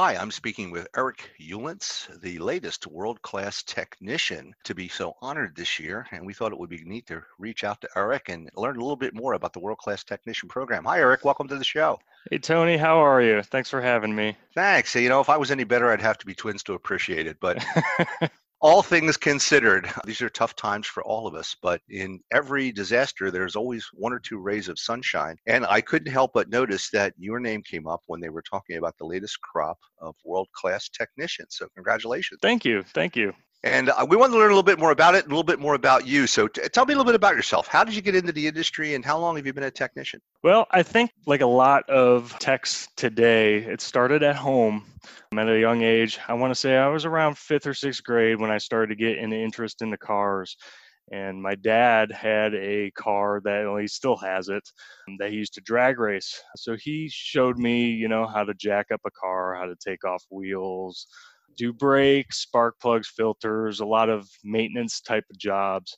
Hi, I'm speaking with Eric Uhlentz, the latest world class technician to be so honored this year. And we thought it would be neat to reach out to Eric and learn a little bit more about the world class technician program. Hi, Eric. Welcome to the show. Hey, Tony. How are you? Thanks for having me. Thanks. You know, if I was any better, I'd have to be twins to appreciate it. But all things considered, these are tough times for all of us, but in every disaster, there's always one or two rays of sunshine. And I couldn't help but notice that your name came up when they were talking about the latest crop of world class technicians. So, congratulations. Thank you. Thank you. And uh, we want to learn a little bit more about it and a little bit more about you. So t- tell me a little bit about yourself. How did you get into the industry and how long have you been a technician? Well, I think like a lot of techs today, it started at home at a young age. I want to say I was around fifth or sixth grade when I started to get an interest in the cars. And my dad had a car that well, he still has it um, that he used to drag race. So he showed me, you know, how to jack up a car, how to take off wheels, do brakes, spark plugs, filters, a lot of maintenance type of jobs.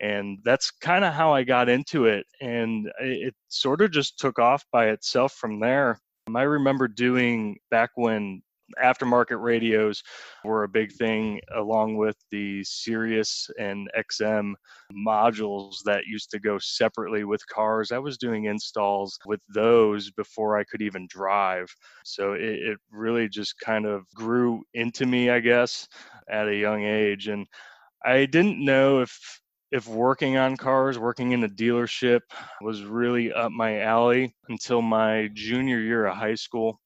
And that's kind of how I got into it. And it sort of just took off by itself from there. I remember doing back when aftermarket radios were a big thing along with the Sirius and XM modules that used to go separately with cars. I was doing installs with those before I could even drive. So it, it really just kind of grew into me, I guess, at a young age. And I didn't know if if working on cars, working in a dealership was really up my alley until my junior year of high school.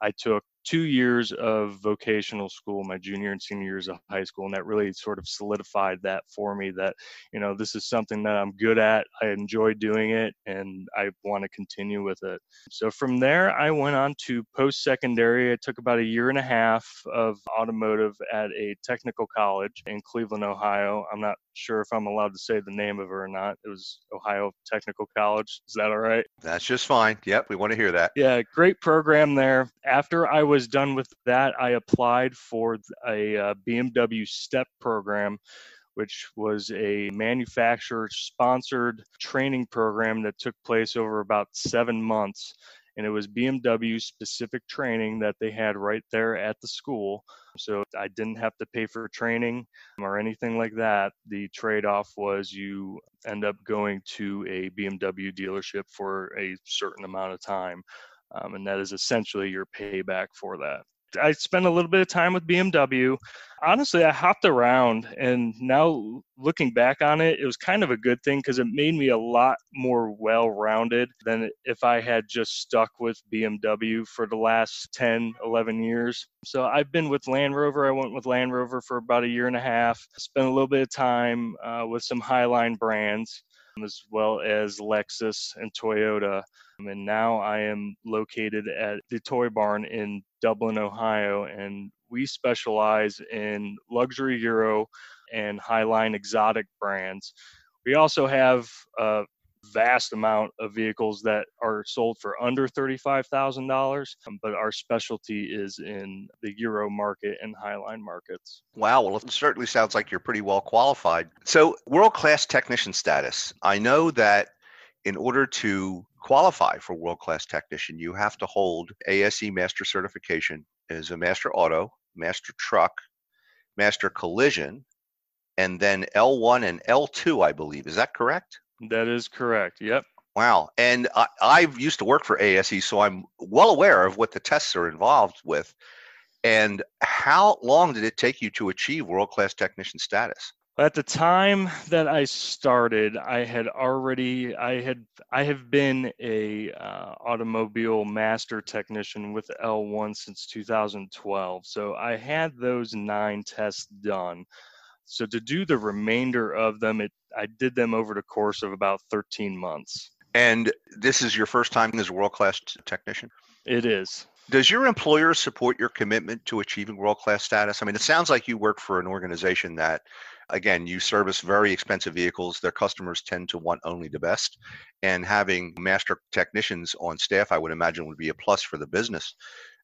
I took two years of vocational school my junior and senior years of high school and that really sort of solidified that for me that you know this is something that i'm good at i enjoy doing it and i want to continue with it. So from there i went on to post secondary i took about a year and a half of automotive at a technical college in cleveland ohio. I'm not sure if i'm allowed to say the name of it or not. It was ohio technical college. Is that all right? That's just fine. Yep we want to hear that. Yeah great program there. After i was done with that, I applied for a, a uh, BMW STEP program, which was a manufacturer sponsored training program that took place over about seven months. And it was BMW specific training that they had right there at the school. So I didn't have to pay for training or anything like that. The trade off was you end up going to a BMW dealership for a certain amount of time. Um, and that is essentially your payback for that. I spent a little bit of time with BMW. Honestly, I hopped around, and now looking back on it, it was kind of a good thing because it made me a lot more well rounded than if I had just stuck with BMW for the last 10, 11 years. So I've been with Land Rover. I went with Land Rover for about a year and a half, spent a little bit of time uh, with some Highline brands as well as Lexus and Toyota. Um, and now I am located at the Toy Barn in Dublin, Ohio, and we specialize in luxury Euro and Highline exotic brands. We also have a vast amount of vehicles that are sold for under $35,000, um, but our specialty is in the Euro market and Highline markets. Wow, well, it certainly sounds like you're pretty well qualified. So, world class technician status. I know that in order to qualify for world class technician, you have to hold ASE master certification as a master auto, master truck, master collision, and then L1 and L2, I believe. Is that correct? That is correct. Yep. Wow. And I, I've used to work for ASE, so I'm well aware of what the tests are involved with. And how long did it take you to achieve world class technician status? At the time that I started, I had already I had I have been a uh, automobile master technician with L1 since 2012. So I had those nine tests done. So to do the remainder of them, it I did them over the course of about 13 months. And this is your first time as a world class technician? It is. Does your employer support your commitment to achieving world class status? I mean, it sounds like you work for an organization that, again, you service very expensive vehicles. Their customers tend to want only the best. And having master technicians on staff, I would imagine, would be a plus for the business.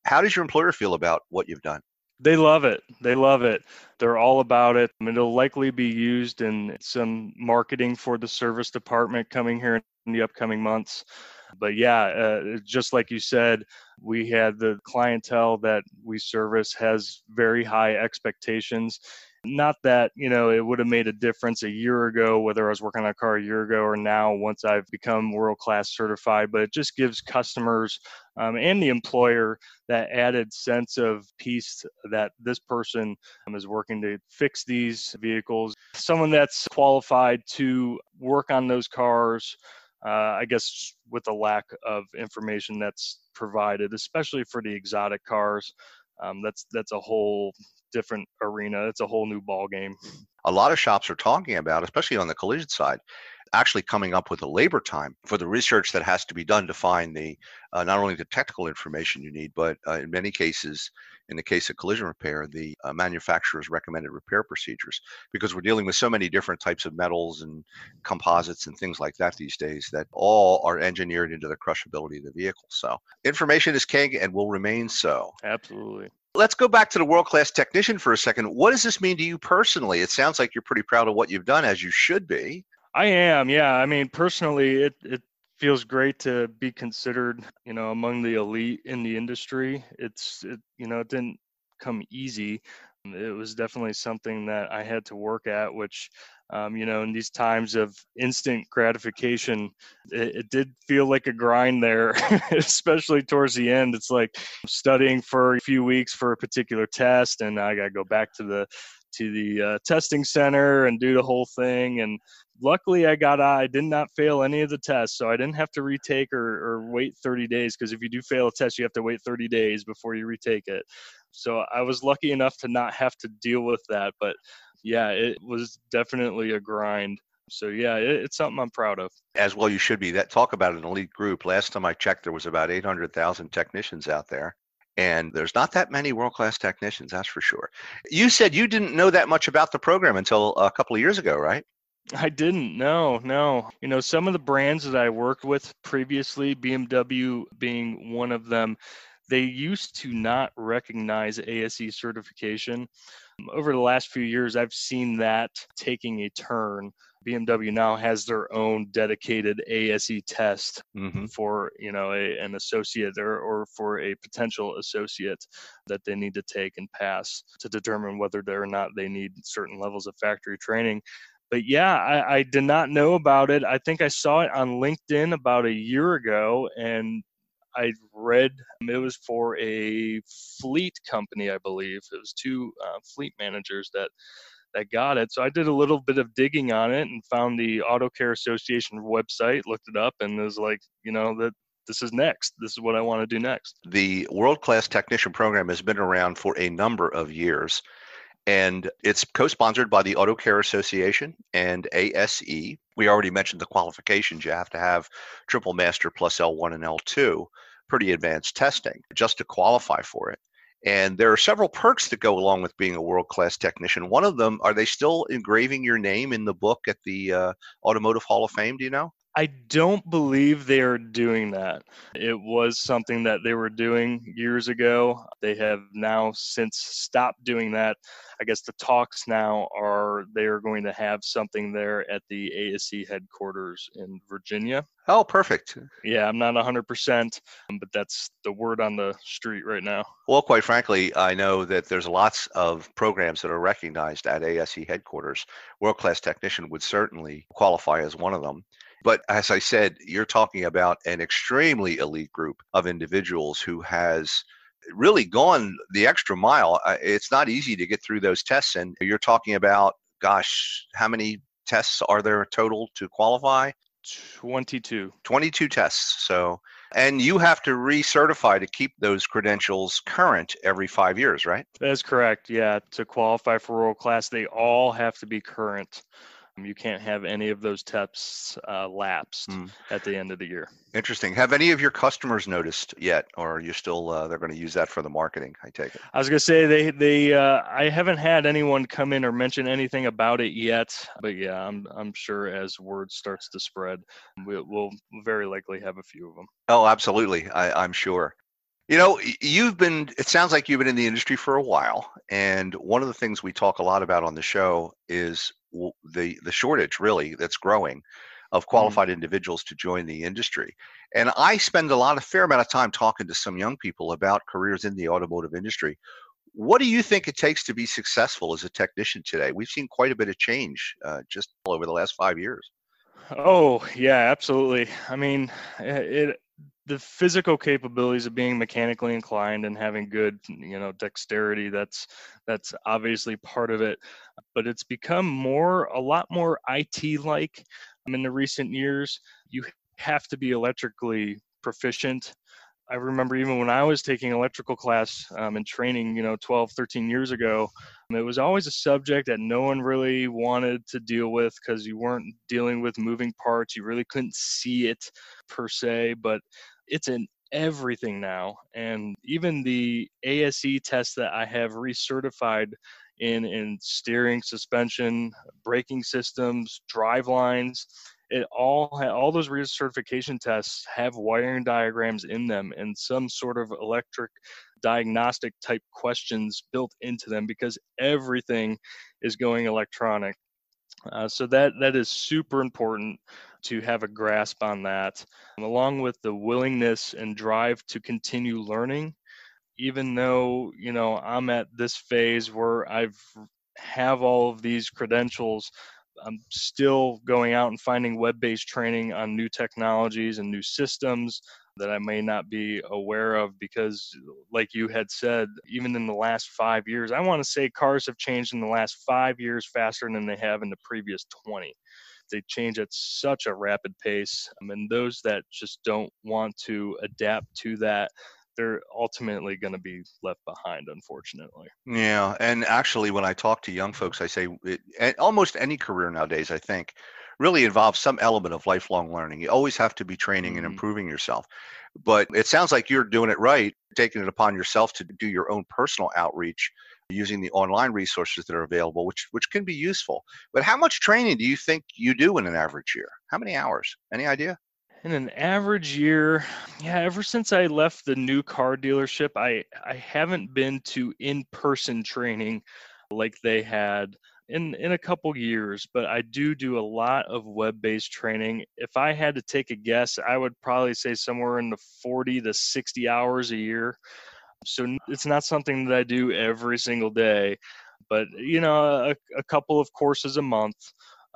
How does your employer feel about what you've done? They love it. They love it. They're all about it. I mean, it'll likely be used in some marketing for the service department coming here in the upcoming months. But yeah, uh, just like you said, we had the clientele that we service has very high expectations not that you know it would have made a difference a year ago whether i was working on a car a year ago or now once i've become world class certified but it just gives customers um, and the employer that added sense of peace that this person um, is working to fix these vehicles. Someone that's qualified to work on those cars uh, I guess with the lack of information that's provided, especially for the exotic cars, um, that's that's a whole different arena. It's a whole new ball game. A lot of shops are talking about, especially on the collision side, actually coming up with a labor time for the research that has to be done to find the uh, not only the technical information you need, but uh, in many cases, in the case of collision repair, the uh, manufacturer's recommended repair procedures, because we're dealing with so many different types of metals and composites and things like that these days that all are engineered into the crushability of the vehicle. So information is king and will remain so. Absolutely. Let's go back to the world class technician for a second. What does this mean to you personally? It sounds like you're pretty proud of what you've done, as you should be. I am, yeah. I mean, personally, it, it feels great to be considered, you know, among the elite in the industry. It's, it, you know, it didn't come easy. It was definitely something that I had to work at, which, um, you know, in these times of instant gratification, it, it did feel like a grind there, especially towards the end. It's like studying for a few weeks for a particular test, and I got to go back to the to the uh, testing center and do the whole thing and luckily I got I did not fail any of the tests, so I didn't have to retake or, or wait 30 days because if you do fail a test, you have to wait 30 days before you retake it. So I was lucky enough to not have to deal with that, but yeah, it was definitely a grind. So yeah, it, it's something I'm proud of. As well, you should be. That talk about an elite group. Last time I checked, there was about 800,000 technicians out there. And there's not that many world class technicians, that's for sure. You said you didn't know that much about the program until a couple of years ago, right? I didn't. No, no. You know, some of the brands that I worked with previously, BMW being one of them, they used to not recognize ASE certification. Over the last few years, I've seen that taking a turn. BMW now has their own dedicated ASE test mm-hmm. for you know a, an associate or, or for a potential associate that they need to take and pass to determine whether or not they need certain levels of factory training but yeah, I, I, did not know about it. I think I saw it on LinkedIn about a year ago, and I read it was for a fleet company, I believe. It was two uh, fleet managers that that got it. So I did a little bit of digging on it and found the Auto Care Association website, looked it up, and was like, you know, that this is next. This is what I want to do next. The world class technician program has been around for a number of years and it's co-sponsored by the Auto Care Association and ASE. We already mentioned the qualifications. You have to have triple master plus L1 and L2, pretty advanced testing just to qualify for it. And there are several perks that go along with being a world class technician. One of them, are they still engraving your name in the book at the uh, Automotive Hall of Fame? Do you know? I don't believe they are doing that. It was something that they were doing years ago. They have now since stopped doing that. I guess the talks now are they are going to have something there at the ASE headquarters in Virginia. Oh, perfect. Yeah, I'm not 100%, but that's the word on the street right now. Well, quite frankly, I know that there's lots of programs that are recognized at ASE headquarters. World class technician would certainly qualify as one of them. But as I said, you're talking about an extremely elite group of individuals who has really gone the extra mile. Uh, it's not easy to get through those tests. And you're talking about, gosh, how many tests are there total to qualify? 22. 22 tests. So, and you have to recertify to keep those credentials current every five years, right? That's correct. Yeah. To qualify for world class, they all have to be current. You can't have any of those tests uh, lapsed mm. at the end of the year. Interesting. Have any of your customers noticed yet, or are you still uh, they're going to use that for the marketing? I take it. I was going to say they they uh, I haven't had anyone come in or mention anything about it yet, but yeah, I'm I'm sure as word starts to spread, we'll, we'll very likely have a few of them. Oh, absolutely. I, I'm sure. You know, you've been, it sounds like you've been in the industry for a while. And one of the things we talk a lot about on the show is the, the shortage, really, that's growing of mm-hmm. qualified mm-hmm. individuals to join the industry. And I spend a lot, a fair amount of time talking to some young people about careers in the automotive industry. What do you think it takes to be successful as a technician today? We've seen quite a bit of change uh, just over the last five years. Oh yeah, absolutely. I mean, it the physical capabilities of being mechanically inclined and having good you know dexterity that's that's obviously part of it. But it's become more a lot more IT like in the recent years you have to be electrically proficient I remember even when I was taking electrical class um, and training, you know, 12, 13 years ago, it was always a subject that no one really wanted to deal with because you weren't dealing with moving parts. You really couldn't see it per se, but it's in everything now. And even the ASE test that I have recertified in in steering, suspension, braking systems, drive lines, it all all those recertification tests have wiring diagrams in them and some sort of electric diagnostic type questions built into them because everything is going electronic. Uh, so that that is super important to have a grasp on that along with the willingness and drive to continue learning. Even though you know i'm at this phase where i've have all of these credentials I'm still going out and finding web based training on new technologies and new systems that I may not be aware of because, like you had said, even in the last five years, I want to say cars have changed in the last five years faster than they have in the previous 20. They change at such a rapid pace. Um, and those that just don't want to adapt to that they're ultimately going to be left behind, unfortunately. Yeah, and actually, when I talk to young folks, I say it, almost any career nowadays, I think, really involves some element of lifelong learning. You always have to be training mm-hmm. and improving yourself. But it sounds like you're doing it right, taking it upon yourself to do your own personal outreach using the online resources that are available, which which can be useful. But how much training do you think you do in an average year? How many hours? Any idea? In an average year yeah ever since i left the new car dealership i i haven't been to in-person training like they had in in a couple years but i do do a lot of web-based training. If i had to take a guess i would probably say somewhere in the 40 to 60 hours a year. So it's not something that i do every single day but you know a, a couple of courses a month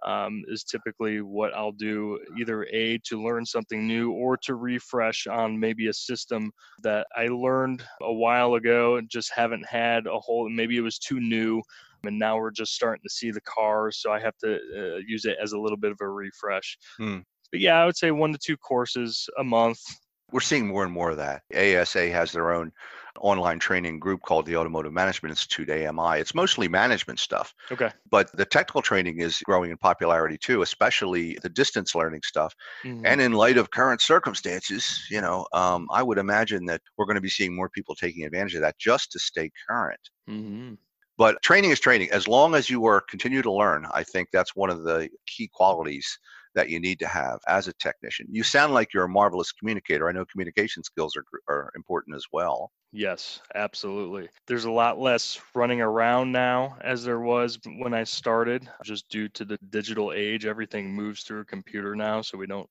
um, is typically what I'll do either A, to learn something new or to refresh on maybe a system that I learned a while ago and just haven't had a whole, maybe it was too new. And now we're just starting to see the cars. So I have to uh, use it as a little bit of a refresh. Hmm. But yeah, I would say one to two courses a month. We're seeing more and more of that. ASA has their own online training group called the Automotive Management Institute, AMI. It's mostly management stuff. Okay. But the technical training is growing in popularity too, especially the distance learning stuff. Mm-hmm. And in light of current circumstances, you know, um, I would imagine that we're going to be seeing more people taking advantage of that just to stay current. Mm-hmm. But training is training. As long as you are continue to learn, I think that's one of the key qualities that you need to have as a technician. You sound like you're a marvelous communicator. I know communication skills are, are important as well. Yes, absolutely. There's a lot less running around now as there was when I started, just due to the digital age. Everything moves through a computer now, so we don't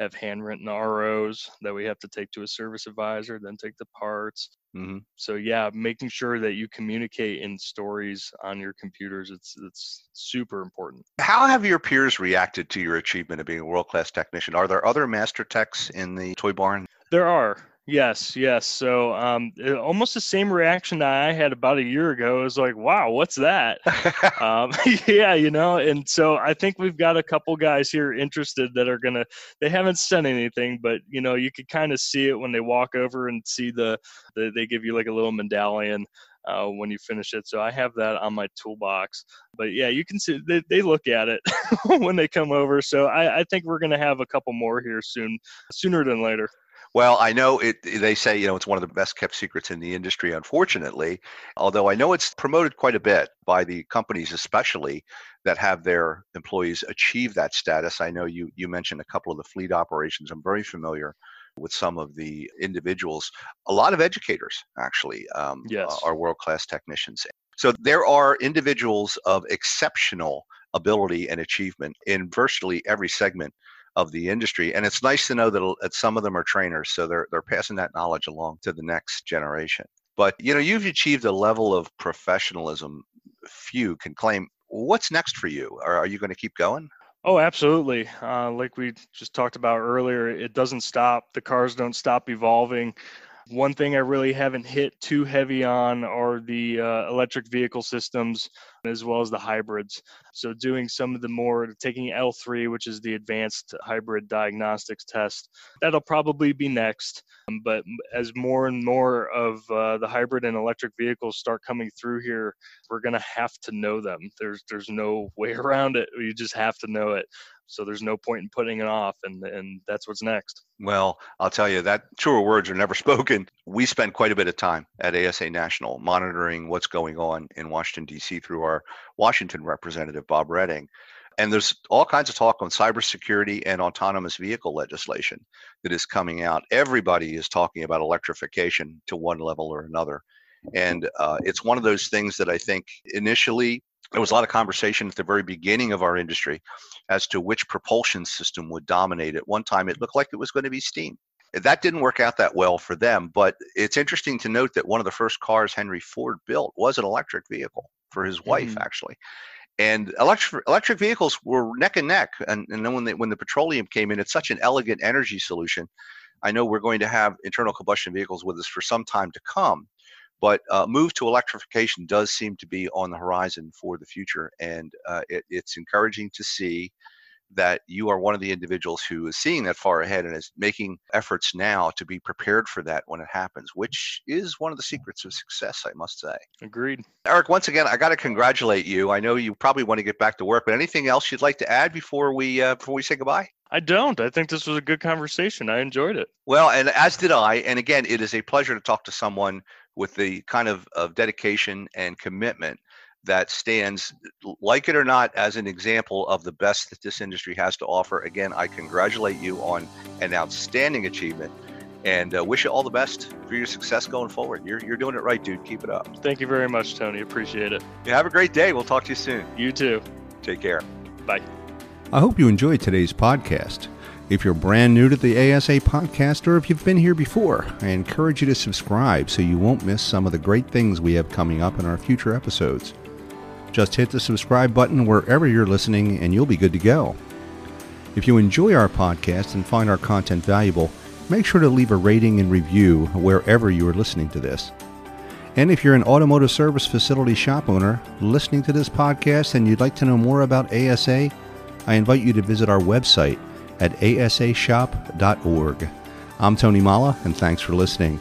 have handwritten ROs that we have to take to a service advisor, then take the parts. Mm-hmm. So yeah, making sure that you communicate in stories on your computers, it's it's super important. How have your peers reacted to your achievement of being a world class technician? Are there other master techs in the toy barn? There are. Yes, yes. So um, it, almost the same reaction that I had about a year ago. is like, wow, what's that? um, yeah, you know. And so I think we've got a couple guys here interested that are gonna. They haven't said anything, but you know, you could kind of see it when they walk over and see the, the. They give you like a little medallion uh, when you finish it. So I have that on my toolbox. But yeah, you can see they, they look at it when they come over. So I, I think we're going to have a couple more here soon, sooner than later. Well, I know it. They say you know it's one of the best kept secrets in the industry. Unfortunately, although I know it's promoted quite a bit by the companies, especially that have their employees achieve that status. I know you you mentioned a couple of the fleet operations. I'm very familiar with some of the individuals. A lot of educators actually um, yes. are world class technicians. So there are individuals of exceptional ability and achievement in virtually every segment of the industry. And it's nice to know that, that some of them are trainers, so they're they're passing that knowledge along to the next generation. But you know, you've achieved a level of professionalism few can claim. What's next for you? Are, are you going to keep going? Oh, absolutely. Uh, like we just talked about earlier, it doesn't stop. The cars don't stop evolving. One thing I really haven't hit too heavy on are the uh, electric vehicle systems as well as the hybrids. So, doing some of the more, taking L3, which is the advanced hybrid diagnostics test, that'll probably be next. Um, but as more and more of uh, the hybrid and electric vehicles start coming through here, we're going to have to know them. There's, there's no way around it. You just have to know it. So there's no point in putting it off, and and that's what's next. Well, I'll tell you that truer words are never spoken. We spend quite a bit of time at ASA National monitoring what's going on in Washington D.C. through our Washington representative Bob Redding. And there's all kinds of talk on cybersecurity and autonomous vehicle legislation that is coming out. Everybody is talking about electrification to one level or another. And uh, it's one of those things that I think initially there was a lot of conversation at the very beginning of our industry as to which propulsion system would dominate. At one time, it looked like it was going to be steam. That didn't work out that well for them, but it's interesting to note that one of the first cars Henry Ford built was an electric vehicle for his wife, mm-hmm. actually. And electric electric vehicles were neck and neck. And, and then when the, when the petroleum came in, it's such an elegant energy solution. I know we're going to have internal combustion vehicles with us for some time to come. But uh, move to electrification does seem to be on the horizon for the future, and uh, it, it's encouraging to see that you are one of the individuals who is seeing that far ahead and is making efforts now to be prepared for that when it happens, which is one of the secrets of success, I must say. Agreed. Eric, once again, I got to congratulate you. I know you probably want to get back to work, but anything else you'd like to add before we uh, before we say goodbye? I don't. I think this was a good conversation. I enjoyed it. Well, and as did I. And again, it is a pleasure to talk to someone with the kind of, of dedication and commitment that stands, like it or not, as an example of the best that this industry has to offer. Again, I congratulate you on an outstanding achievement and uh, wish you all the best for your success going forward. You're, you're doing it right, dude. Keep it up. Thank you very much, Tony. Appreciate it. You have a great day. We'll talk to you soon. You too. Take care. Bye. I hope you enjoyed today's podcast. If you're brand new to the ASA podcast or if you've been here before, I encourage you to subscribe so you won't miss some of the great things we have coming up in our future episodes. Just hit the subscribe button wherever you're listening and you'll be good to go. If you enjoy our podcast and find our content valuable, make sure to leave a rating and review wherever you are listening to this. And if you're an automotive service facility shop owner listening to this podcast and you'd like to know more about ASA, I invite you to visit our website at asashop.org. I'm Tony Molla, and thanks for listening.